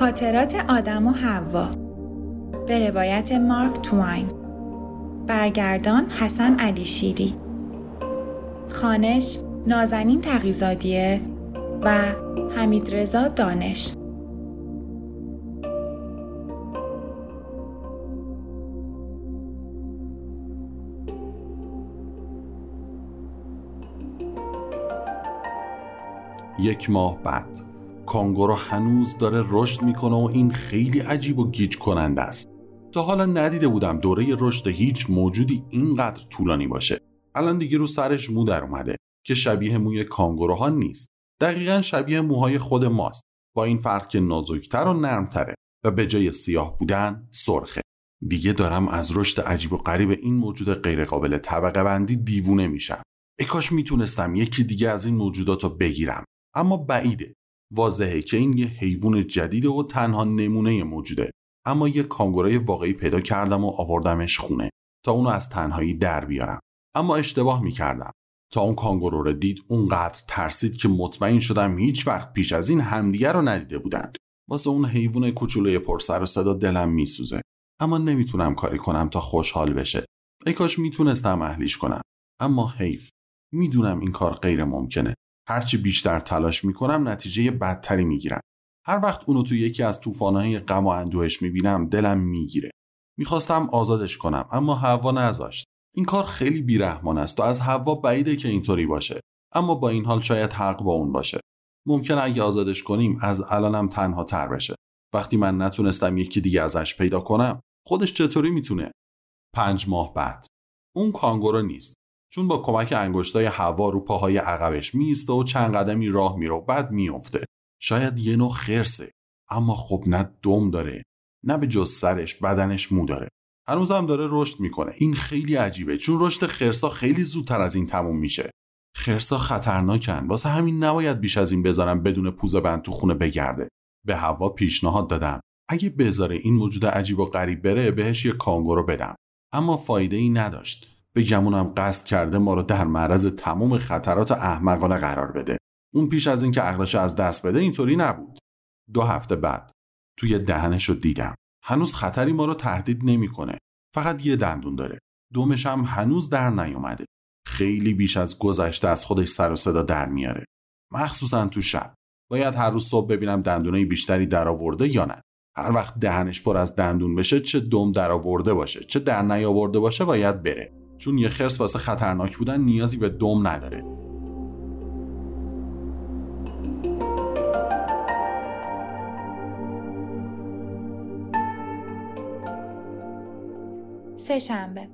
خاطرات آدم و حوا. به روایت مارک تواین برگردان حسن علی شیری. خانش نازنین تقیزادیه و حمید رضا دانش. یک ماه بعد. کانگورو هنوز داره رشد می‌کنه و این خیلی عجیب و گیج کننده است. تا حالا ندیده بودم دوره رشد هیچ موجودی اینقدر طولانی باشه. الان دیگه رو سرش مو در اومده که شبیه موی کانگوروها نیست. دقیقا شبیه موهای خود ماست. با این فرق که نازکتر و نرمتره و به جای سیاه بودن سرخه. دیگه دارم از رشد عجیب و غریب این موجود غیرقابل طبقه بندی دیوونه میشم. ای کاش می‌تونستم یکی دیگه از این موجودات رو بگیرم. اما بعیده. واضحه که این یه حیوان جدیده و تنها نمونه موجوده. اما یه کانگورای واقعی پیدا کردم و آوردمش خونه تا اونو از تنهایی در بیارم. اما اشتباه می‌کردم. تا اون کانگورو رو دید اونقدر ترسید که مطمئن شدم هیچ وقت پیش از این همدیگر رو ندیده بودن واسه اون حیوان کوچولوی پرسر و صدا دلم میسوزه. اما نمی‌تونم کاری کنم تا خوشحال بشه. ای کاش می‌تونستم اهلیش کنم. اما حیف. می‌دونم این کار غیر ممکنه. هرچی بیشتر تلاش می‌کنم نتیجه بدتری می‌گیرم. هر وقت اونو تو یکی از طوفانهای غم و اندوهش می‌بینم دلم می‌گیره. می‌خواستم آزادش کنم اما هوا نذاشت. این کار خیلی بیرحمان است و از هوا بعیده که اینطوری باشه. اما با این حال شاید حق با اون باشه. ممکنه اگه آزادش کنیم از الانم تنها تر بشه. وقتی من نتونستم یکی دیگه ازش پیدا کنم خودش چطوری می‌تونه؟ پنج ماه بعد. اون کانگورو نیست. چون با کمک انگشتای هوا رو پاهای عقبش میسته و چند قدمی راه میره بعد میافته. شاید یه نوع خرسه اما خب نه دم داره نه به جز سرش بدنش مو داره. هنوز هم داره رشد می‌کنه. این خیلی عجیبه چون رشد خرسا خیلی زودتر از این تموم میشه. خرسا خطرناکن. واسه همین نباید بیش از این بذارم بدون پوزه بند تو خونه بگرده. به هوا پیشنهاد دادم. اگه بذاره این موجود عجیب و غریب بره بهش یه کانگورو بدم. اما فایده ای نداشت. بگمونم قصد کرده ما رو در معرض تمام خطرات احمقانه قرار بده. اون پیش از اینکه عقلش از دست بده اینطوری نبود. دو هفته بعد توی دهنش رو دیدم. هنوز خطری ما رو تهدید نمی‌کنه. فقط یه دندون داره. دومش هم هنوز در نیومده. خیلی بیش از گذشته از خودش سر و صدا در میاره. مخصوصا تو شب. باید هر روز صبح ببینم دندونه بیشتری در آورده یا نه. هر وقت دهنش پر از دندون بشه چه دم در آورده باشه چه در نیاورده باشه باید بره. چون یه خرس واسه خطرناک بودن نیازی به دم نداره سه شنبه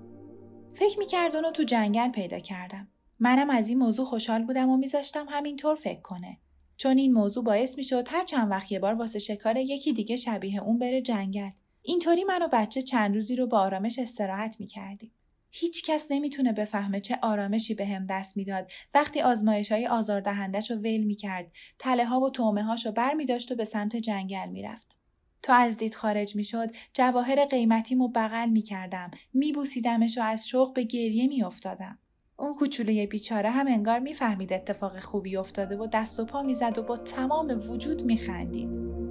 فکر می‌کرد اونو تو جنگل پیدا کردم. منم از این موضوع خوشحال بودم و میذاشتم همینطور فکر کنه. چون این موضوع باعث می‌شد هر چند وقت یه بار واسه شکار یکی دیگه شبیه اون بره جنگل. اینطوری من و بچه چند روزی رو با آرامش استراحت می‌کردیم. هیچ کس نمی‌تونه بفهمه چه آرامشی به هم دست می‌داد. وقتی آزمایش های آزاردهندش رو ول می‌کرد تله ها و تومه هاش رو بر می و به سمت جنگل می‌رفت. تا از دید خارج می‌شد جواهر قیمتیمو بغل می‌کردم. میبوسیدمش و از شوق به گریه میافتادم. اون کوچولوی بیچاره هم انگار می‌فهمید اتفاق خوبی افتاده و دست و پا می‌زد و با تمام وجود میخندید.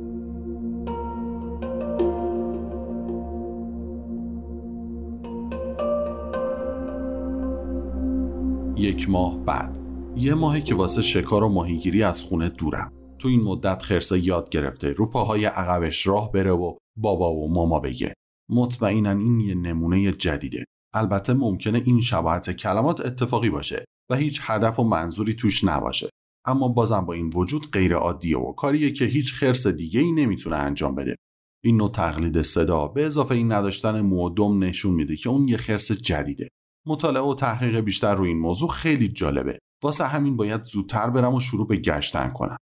یک ماه بعد. یه ماهی که واسه شکار و ماهیگیری از خونه دورم. تو این مدت خرسه یاد گرفته رو پاهای عقبش راه بره و بابا و ماما بگه. مطمئنا این یه نمونه جدیده. البته ممکنه این شباهت کلمات اتفاقی باشه و هیچ هدف و منظوری توش نباشه. اما بازم با این وجود غیر عادیه و کاریه که هیچ خرس دیگه ای نمی‌تونه انجام بده. این نوع تقلید صدا به اضافه این نداشتن مودم نشون میده که اون یه خرس جدیده. مطالعه و تحقیق بیشتر روی این موضوع خیلی جالبه. واسه همین باید زودتر برم و شروع به گشتن کنم.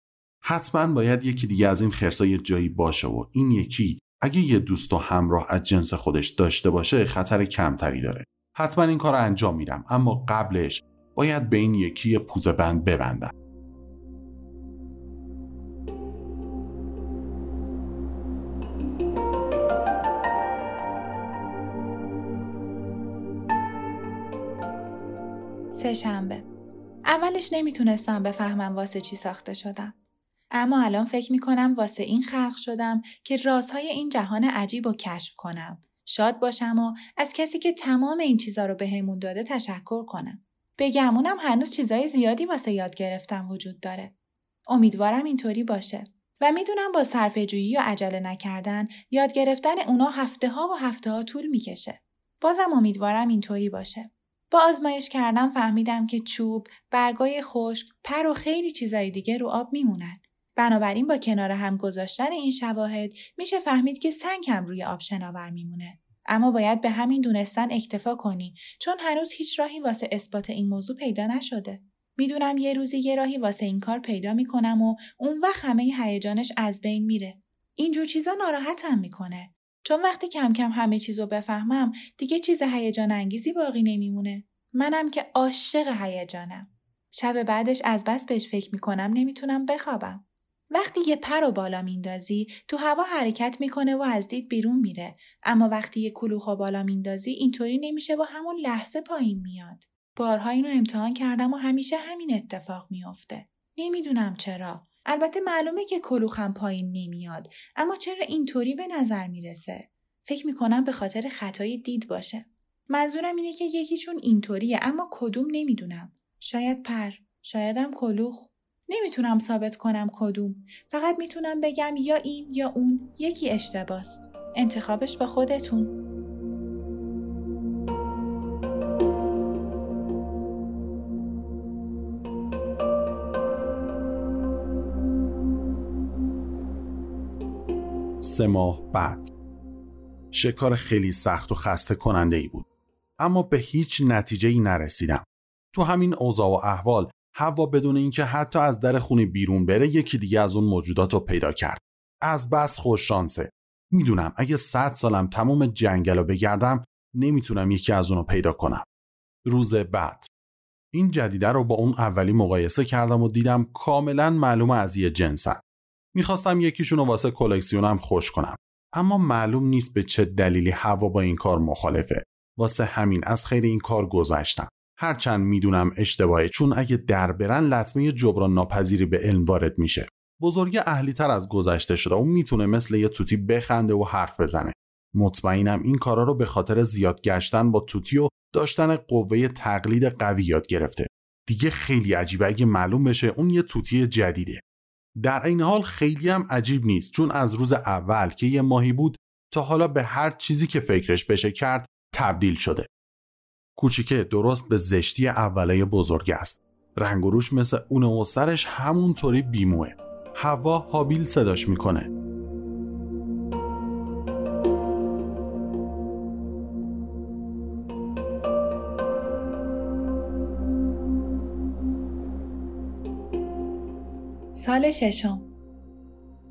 حتما باید یکی دیگه از این خرسای جایی باشه و این یکی اگه یه دوست و همراه از جنس خودش داشته باشه خطر کمتری داره. حتما این کار انجام میدم اما قبلش باید به این یکی پوزه بند ببندم. سه شنبه اولش نمی‌تونستم بفهمم واسه چی ساخته شدم اما الان فکر می کنم واسه این خلق شدم که رازهای این جهان عجیب رو کشف کنم. شاد باشم و از کسی که تمام این چیزا رو بهمون داده تشکر کنم. بگمونم هنوز چیزای زیادی واسه یاد گرفتم وجود داره. امیدوارم اینطوری باشه. و می‌دونم با صرف جویی و عجله نکردن یاد گرفتن اونا هفته ها و هفته ها طول می‌کشه. بازم امیدوارم اینطوری باشه. با آزمایش کردن فهمیدم که چوب، برگای خشک، پر و خیلی چیزای دیگه رو آب میمونن. بنابراین با کنار هم گذاشتن این شواهد میشه فهمید که سنگ هم روی آب شناور میمونه. اما باید به همین دونستن اکتفا کنی چون هنوز هیچ راهی واسه اثبات این موضوع پیدا نشده. می‌دونم یه روزی یه راهی واسه این کار پیدا می‌کنم و اون وقت همه هیجانش از بین میره. اینجور چیزا ناراحتم می‌کنه. چون وقتی کم کم همه چیزو بفهمم دیگه چیز هیجان انگیزی باقی نمیمونه. منم که عاشق هیجانم. شب بعدش از بس بهش فکر می‌کنم نمی‌تونم بخوابم. وقتی یه پر و بالا میندازی تو هوا حرکت می‌کنه و از دید بیرون میره اما وقتی یه کلوخ و بالا میندازی اینطوری نمیشه و همون لحظه پایین میاد بارها اینو امتحان کردم و همیشه همین اتفاق میافته نمی‌دونم چرا البته معلومه که کلوخم پایین نمیاد اما چرا اینطوری به نظر می‌رسه؟ فکر می‌کنم به خاطر خطای دید باشه. منظورم اینه که یکیشون اینطوریه اما کدوم نمی‌دونم. شاید پر شایدم کلوخ. نمی‌تونم ثابت کنم کدوم. فقط می‌تونم بگم یا این یا اون یکی اشتباست. انتخابش به خودتون. سه ماه بعد. شکار خیلی سخت و خسته کننده ای بود. اما به هیچ نتیجه ای نرسیدم. تو همین اوضاع و احوال هوا بدون اینکه حتی از در خونه بیرون بره یکی دیگه از اون موجودات رو پیدا کرد. از بس خوش شانسه. می‌دونم اگه صد سالم تمام جنگل رو بگردم نمی‌تونم یکی از اونو پیدا کنم. روز بعد. این جدیده رو با اون اولی مقایسه کردم و دیدم کاملا معلوم از یه جنسن. می‌خواستم یکیشون رو واسه کلکسیونم خوش کنم. اما معلوم نیست به چه دلیلی هوا با این کار مخالفه. واسه همین از خیر این کار گذشتم. هرچند می‌دونم اشتباهه چون اگه در برن لطمه جبران ناپذیری به علم وارد میشه. بزرگ اهلی تر از گذشته شده و می‌تونه مثل یه توتی بخنده و حرف بزنه. مطمئنم این کارا رو به خاطر زیاد گشتن با توتی و داشتن قوه تقلید قوی یاد گرفته. دیگه خیلی عجیبه اگه معلوم بشه اون یه توتی جدیده. در این حال خیلی هم عجیب نیست چون از روز اول که یه ماهی بود تا حالا به هر چیزی که فکرش بشه کرد تبدیل شده. کوچیکه درست به زشتی اوله بزرگ است. رنگ و روش مثل اون و سرش همونطوری بیموه. هوا هابیل صداش می‌کنه. سال ششم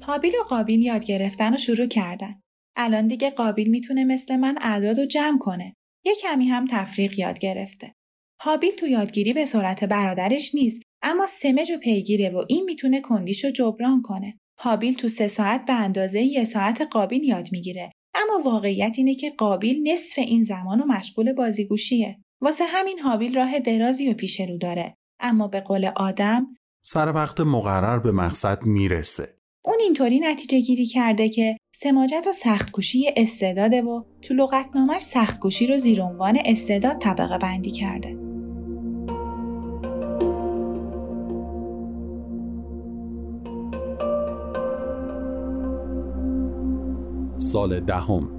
هابیل و قابیل یاد گرفتن و شروع کردن. الان دیگه قابیل می‌تونه مثل من اعداد و جمع کنه. یه کمی هم تفریق یاد گرفته. هابیل تو یادگیری به سرعت برادرش نیست اما سمج و پیگیره و این می‌تونه کندیش رو جبران کنه. هابیل تو سه ساعت به اندازه یه ساعت قابیل یاد می‌گیره اما واقعیت اینه که قابیل نصف این زمان و مشغول بازیگوشیه. واسه همین هابیل راه درازی و پیش رو داره اما به قول آدم سر وقت مقرر به مقصد می‌رسه. اون اینطوری نتیجه گیری کرده که سماجت و سختکوشی استعداده و تو لغتنامش سختکوشی رو زیر عنوان استعداد طبقه بندی کرده. سال دهم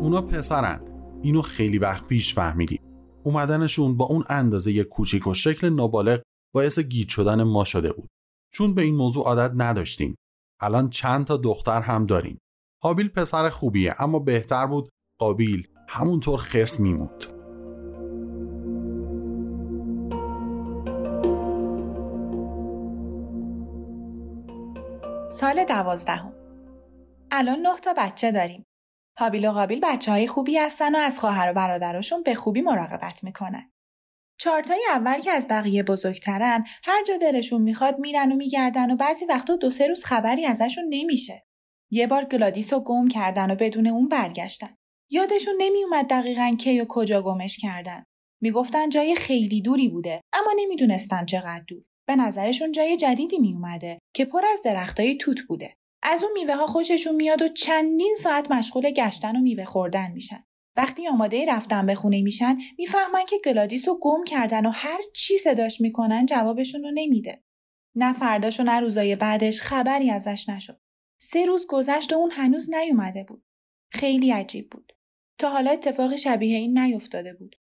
اونا پسرن اینو خیلی وقت پیش فهمیدیم اومدنشون با اون اندازه کوچیک و شکل نابالغ باعث گیج شدن ما شده بود. چون به این موضوع عادت نداشتیم. الان چند تا دختر هم داریم. حابیل پسر خوبیه اما بهتر بود قابیل همونطور خرس میموند. سال دوازدهم. الان نه تا بچه داریم. حابیل و قابیل بچه های خوبی هستن و از خواهر و برادرشون به خوبی مراقبت می‌کنن. چارتای اول که از بقیه بزرگترن هر جا دلشون می‌خواد میرن و میگردن و بعضی وقتا دو سه روز خبری ازشون نمیشه. یه بار گلادیس رو گم کردن و بدون اون برگشتن. یادشون نمیومد دقیقا کی و کجا گمش کردن. می‌گفتن جای خیلی دوری بوده اما نمی‌دونستن چقدر دور. به نظرشون جای جدیدی میومده که پر از درختای توت بوده. از اون میوه ها خوششون میاد و چندین ساعت مشغول گشتن و میوه خوردن میشن. وقتی آماده رفتن به خونه میشن می‌فهمن که گلادیس رو گم کردن و هر چی صداش می‌کنن جوابشون رو نمیده. نه فرداش و نه روزای بعدش خبری ازش نشد. سه روز گذشت و اون هنوز نیومده بود. خیلی عجیب بود. تا حالا اتفاق شبیه این نیفتاده بود.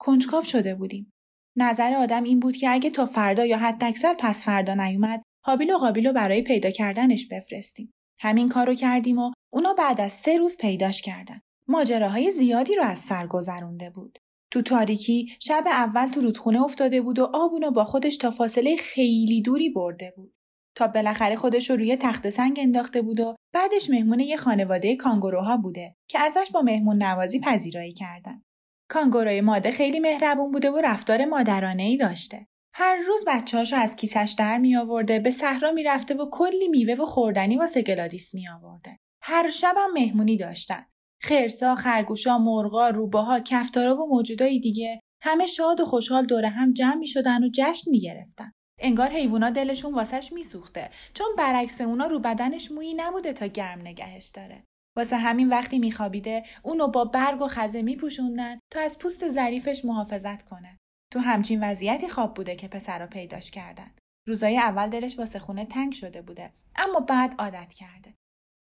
کنجکاو شده بودیم. نظر آدم این بود که اگه تا فردا یا حداکثر پس فردا نیومد حابیل و قابیل رو برای پیدا کردنش بفرستیم. همین کارو کردیم و اونا بعد از سه روز پیداش کردن. ماجراهای زیادی رو از سر گذرونده بود. تو تاریکی شب اول تو رودخونه افتاده بود و آبونو با خودش تا فاصله خیلی دوری برده بود. تا بالاخره خودش رو روی تخت سنگ انداخته بود و بعدش مهمون یه خانواده کانگوروها بوده که ازش با مهمون نوازی پذیرایی کردن. کانگوروی ماده خیلی مهربون بوده و رفتار مادرانه ای داشته. هر روز بچه‌هاشو از کیسش در می آورده به صحرا می‌رفته و کلی میوه و خوردنی واسه گلادیس می آورده. هر شبم مهمونی داشتن. خرسا، خرگوشا، مرغا، روباها، کفتارا و موجودای دیگه همه شاد و خوشحال دور هم جمع می شدن و جشن می گرفتن. انگار حیوونا دلشون واسش میسوخته چون برعکس اونا رو بدنش مویی نبوده تا گرم نگهش داره. واسه همین وقتی میخوابیده اونو با برگ و خزه میپوشوندن تا از پوست ظریفش محافظت کنه. تو همچین وضعیتی خواب بوده که پسر رو پیداش کردن. روزای اول دلش واسه خونه تنگ شده بوده اما بعد عادت کرده.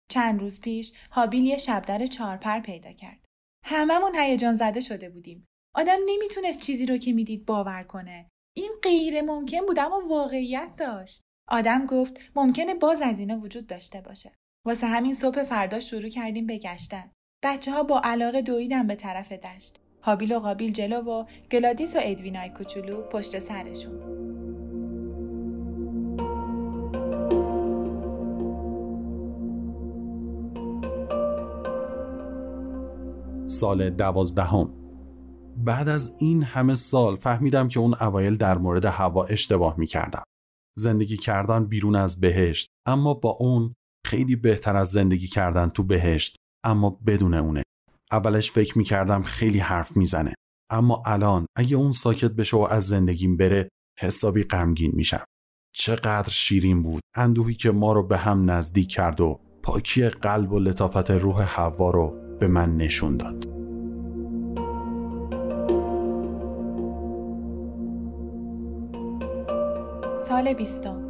چند روز پیش هابیل یه شبدر چارپر پیدا کرد. هممون هیجان زده شده بودیم. آدم نمی‌تونست چیزی رو که می‌دید باور کنه. این غیر ممکن بود اما واقعیت داشت. آدم گفت ممکنه باز از اینا وجود داشته باشه. واسه همین صبح فردا شروع کردیم به گشتن. بچه ها با علاقه دویدن به طرف دشت. هابیل و قابیل جلو و گلادیس و ادوینای کوچولو پشت سرشون. سال دوازدهم بعد از این همه سال فهمیدم که اون اوایل در مورد هوا اشتباه می کردم. زندگی کردن بیرون از بهشت اما با اون خیلی بهتر از زندگی کردن تو بهشت اما بدون اونه. اولش فکر می کردم خیلی حرف می‌زنه اما الان اگه اون ساکت بشه و از زندگیم بره حسابی غمگین میشم. چقدر شیرین بود اندوهی که ما رو به هم نزدیک کرد و پاکی قلب و لطافت روح هوا رو به من نشون داد سال بیستم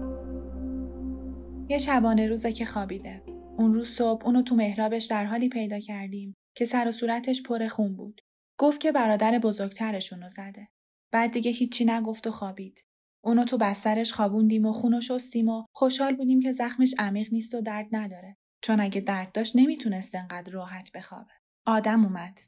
یه شبانه روزه که خوابیده. اون روز صبح اونو تو محرابش در حالی پیدا کردیم که سر و صورتش پر خون بود. گفت که برادر بزرگترشونو زده. بعد دیگه هیچی نگفت و خوابید. اونو تو بسترش خوابوندیم و خونو شستیم و خوشحال بودیم که زخمش عمیق نیست و درد نداره. چون اگه درد داشت نمی‌تونست انقدر راحت بخوابه. آدم اومد.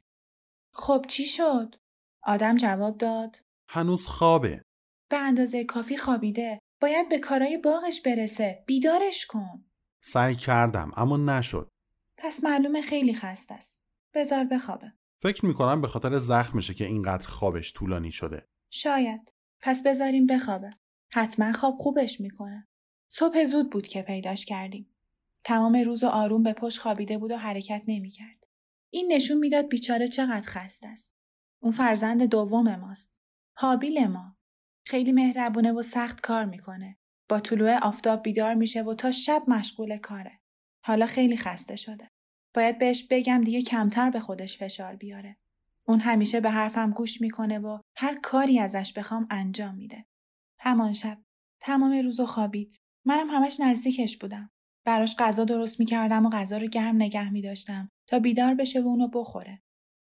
خب چی شد؟ آدم جواب داد. هنوز خوابه. به اندازه کافی خوابیده. باید به کارای باغش برسه. بیدارش کن. سعی کردم اما نشد. پس معلومه خیلی خسته است. بذار بخوابه. فکر می‌کنم به خاطر زخمشه که اینقدر خوابش طولانی شده. شاید. پس بذاریم بخوابه. حتما خواب خوبش می‌کنه. صبح زود بود که پیداش کردیم. تمام روز آروم به پشت خوابیده بود و حرکت نمی‌کرد. این نشون می‌داد بیچاره چقدر خسته است. اون فرزند دوم ماست. حابیل ما. خیلی مهربونه و سخت کار می‌کنه. با طلوع آفتاب بیدار میشه و تا شب مشغول کاره. حالا خیلی خسته شده. باید بهش بگم دیگه کمتر به خودش فشار بیاره. اون همیشه به حرفم گوش می‌کنه و هر کاری ازش بخوام انجام میده. همان شب تمام روزو خوابید. منم همش نزدیکش بودم. براش غذا درست می‌کردم و غذا رو گرم نگه میداشتم تا بیدار بشه و اونو بخوره.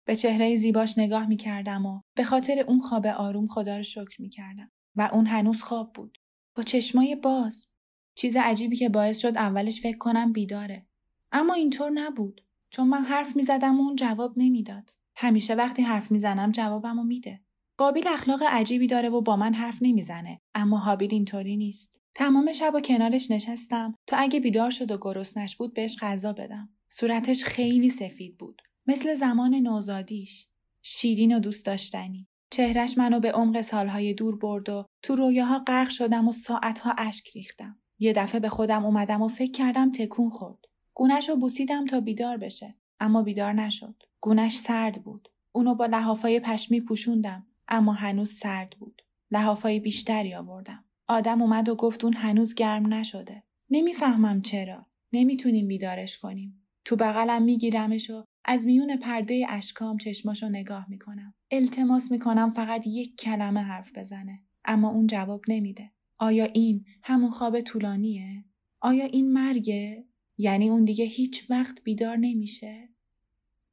به چهره زیباش نگاه می‌کردم و به خاطر اون خواب آروم خدا رو شکر می‌کردم. و اون هنوز خواب بود. با چشمای باز. چیز عجیبی که باعث شد اولش فکر کنم بیداره. اما اینطور نبود. چون من حرف می‌زدم و اون جواب نمی‌داد. همیشه وقتی حرف می‌زنم جوابمو میده. قابیل اخلاق عجیبی داره و با من حرف نمی‌زنه اما حابیل اینطوری نیست. تمام شب و کنارش نشستم تا اگه بیدار شد و گرسنش بود بهش غذا بدم. صورتش خیلی سفید بود. مثل زمان نوزادیش. شیرین و دوست داشتنی. چهرش منو به عمق سالهای دور برد و تو رویاها غرق شدم و ساعتها اشک ریختم. یه دفعه به خودم اومدم و فکر کردم تکون خورد. گونش رو بوسیدم تا بیدار بشه. اما بیدار نشد. گونش سرد بود. اونو با لحافای پشمی پوشوندم. اما هنوز سرد بود. لحافای بیشتری آوردم. آدم اومد و گفت اون هنوز گرم نشده. نمی‌فهمم چرا. نمی‌تونیم بیدارش کنیم. تو بغلم میگیرمش و از میون پرده اشکام چشماشو نگاه می‌کنم. التماس می‌کنم فقط یک کلمه حرف بزنه. اما اون جواب نمیده. آیا این همون خواب طولانیه؟ آیا این مرگه؟ یعنی اون دیگه هیچ وقت بیدار نمیشه؟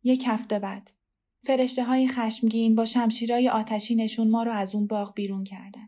یک هفته بعد فرشته های خشمگین با شمشیرای آتشینشون ما رو از اون باغ بیرون کردن.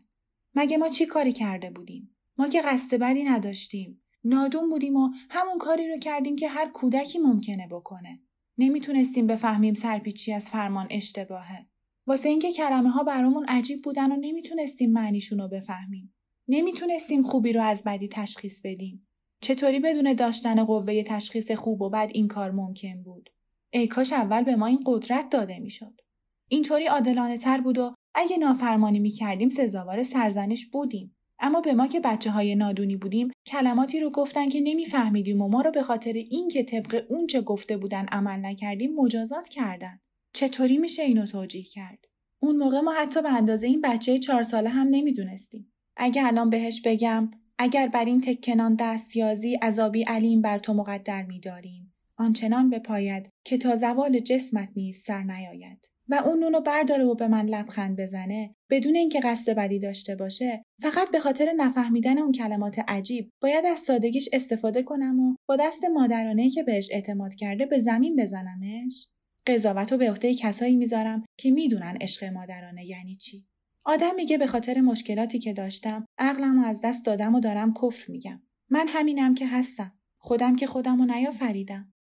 مگه ما چی کاری کرده بودیم؟ ما که قصد بدی نداشتیم. نادون بودیم و همون کاری رو کردیم که هر کودکی ممکنه بکنه. نمی‌تونستیم بفهمیم سرپیچی از فرمان اشتباهه. واسه اینکه کلمه ها برامون عجیب بودن و نمی‌تونستیم معنیشون رو بفهمیم. نمی‌تونستیم خوبی رو از بدی تشخیص بدیم. چطوری بدون داشتن قوه تشخیص خوب و بد این کار ممکن بود؟ ای کاش اول به ما این قدرت داده می‌شد. اینطوری عادلانه تر بود و اگه نافرمانی می کردیم سزاوار سرزنش بودیم. اما به ما که بچه های نادونی بودیم کلماتی رو گفتن که نمیفهمیدیم و ما رو به خاطر اینکه طبق اون چه گفته بودن عمل نکردیم مجازات کردن. چطوری میشه اینو توجیه کرد؟ اون موقع ما حتی به اندازه این بچه چهار ساله هم نمی‌دونستیم. اگه الان بهش بگم اگر بر این تکنان دستیازی عذابی علیم بر تو مقدر میداریم آنچنان بپاید که تا زوال جسمت نیز سر نیاید. و اون نونو برداره و به من لبخند بزنه بدون اینکه قصد بدی داشته باشه فقط به خاطر نفهمیدن اون کلمات عجیب باید از سادگیش استفاده کنم و با دست مادرانه که بهش اعتماد کرده به زمین بزنمش. قضاوت رو به عهده کسایی می‌ذارم که می‌دونن عشق مادرانه یعنی چی. آدم میگه به خاطر مشکلاتی که داشتم عقلم از دست دادم و دارم کفر میگم. من همینم که هستم. خودم که خودم رو نیافریدم.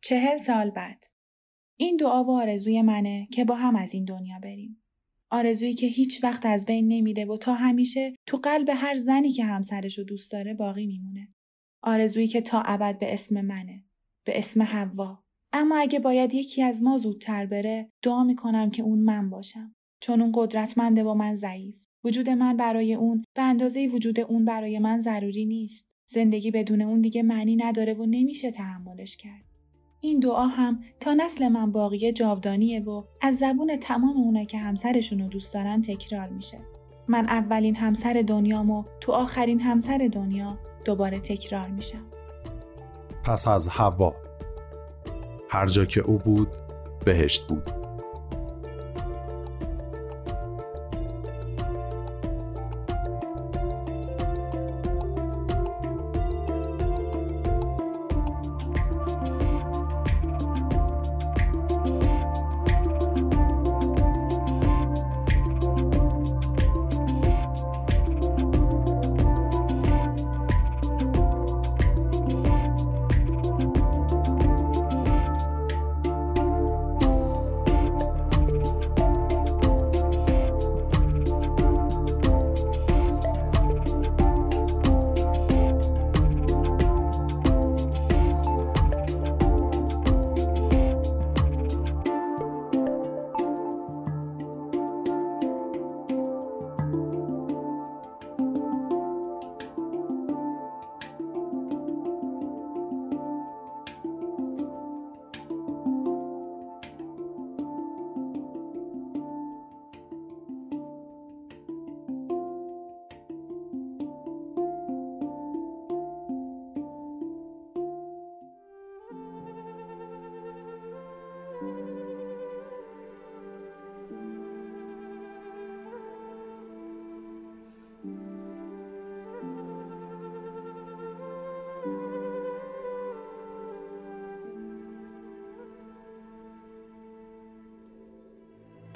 چهل سال بعد این دعا و آرزوی منه که با هم از این دنیا بریم. آرزویی که هیچ وقت از بین نمیره و تا همیشه تو قلب هر زنی که همسرش رو دوست داره باقی میمونه. آرزویی که تا ابد به اسم منه. به اسم حوا. اما اگه باید یکی از ما زودتر بره دعا می‌کنم که اون من باشم. چون اون قدرتمنده با من ضعیف. وجود من برای اون به اندازه وجود اون برای من ضروری نیست. زندگی بدون اون دیگه معنی نداره و نمیشه تحملش کرد. این دعا هم تا نسل من باقی جاودانیه و از زبون تمام اونا که همسرشون رو دوست دارن تکرار میشه. من اولین همسر دنیام و تو آخرین همسر دنیا دوباره تکرار میشم. پس از هوا هر جا که او بود بهشت بود.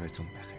对，重点。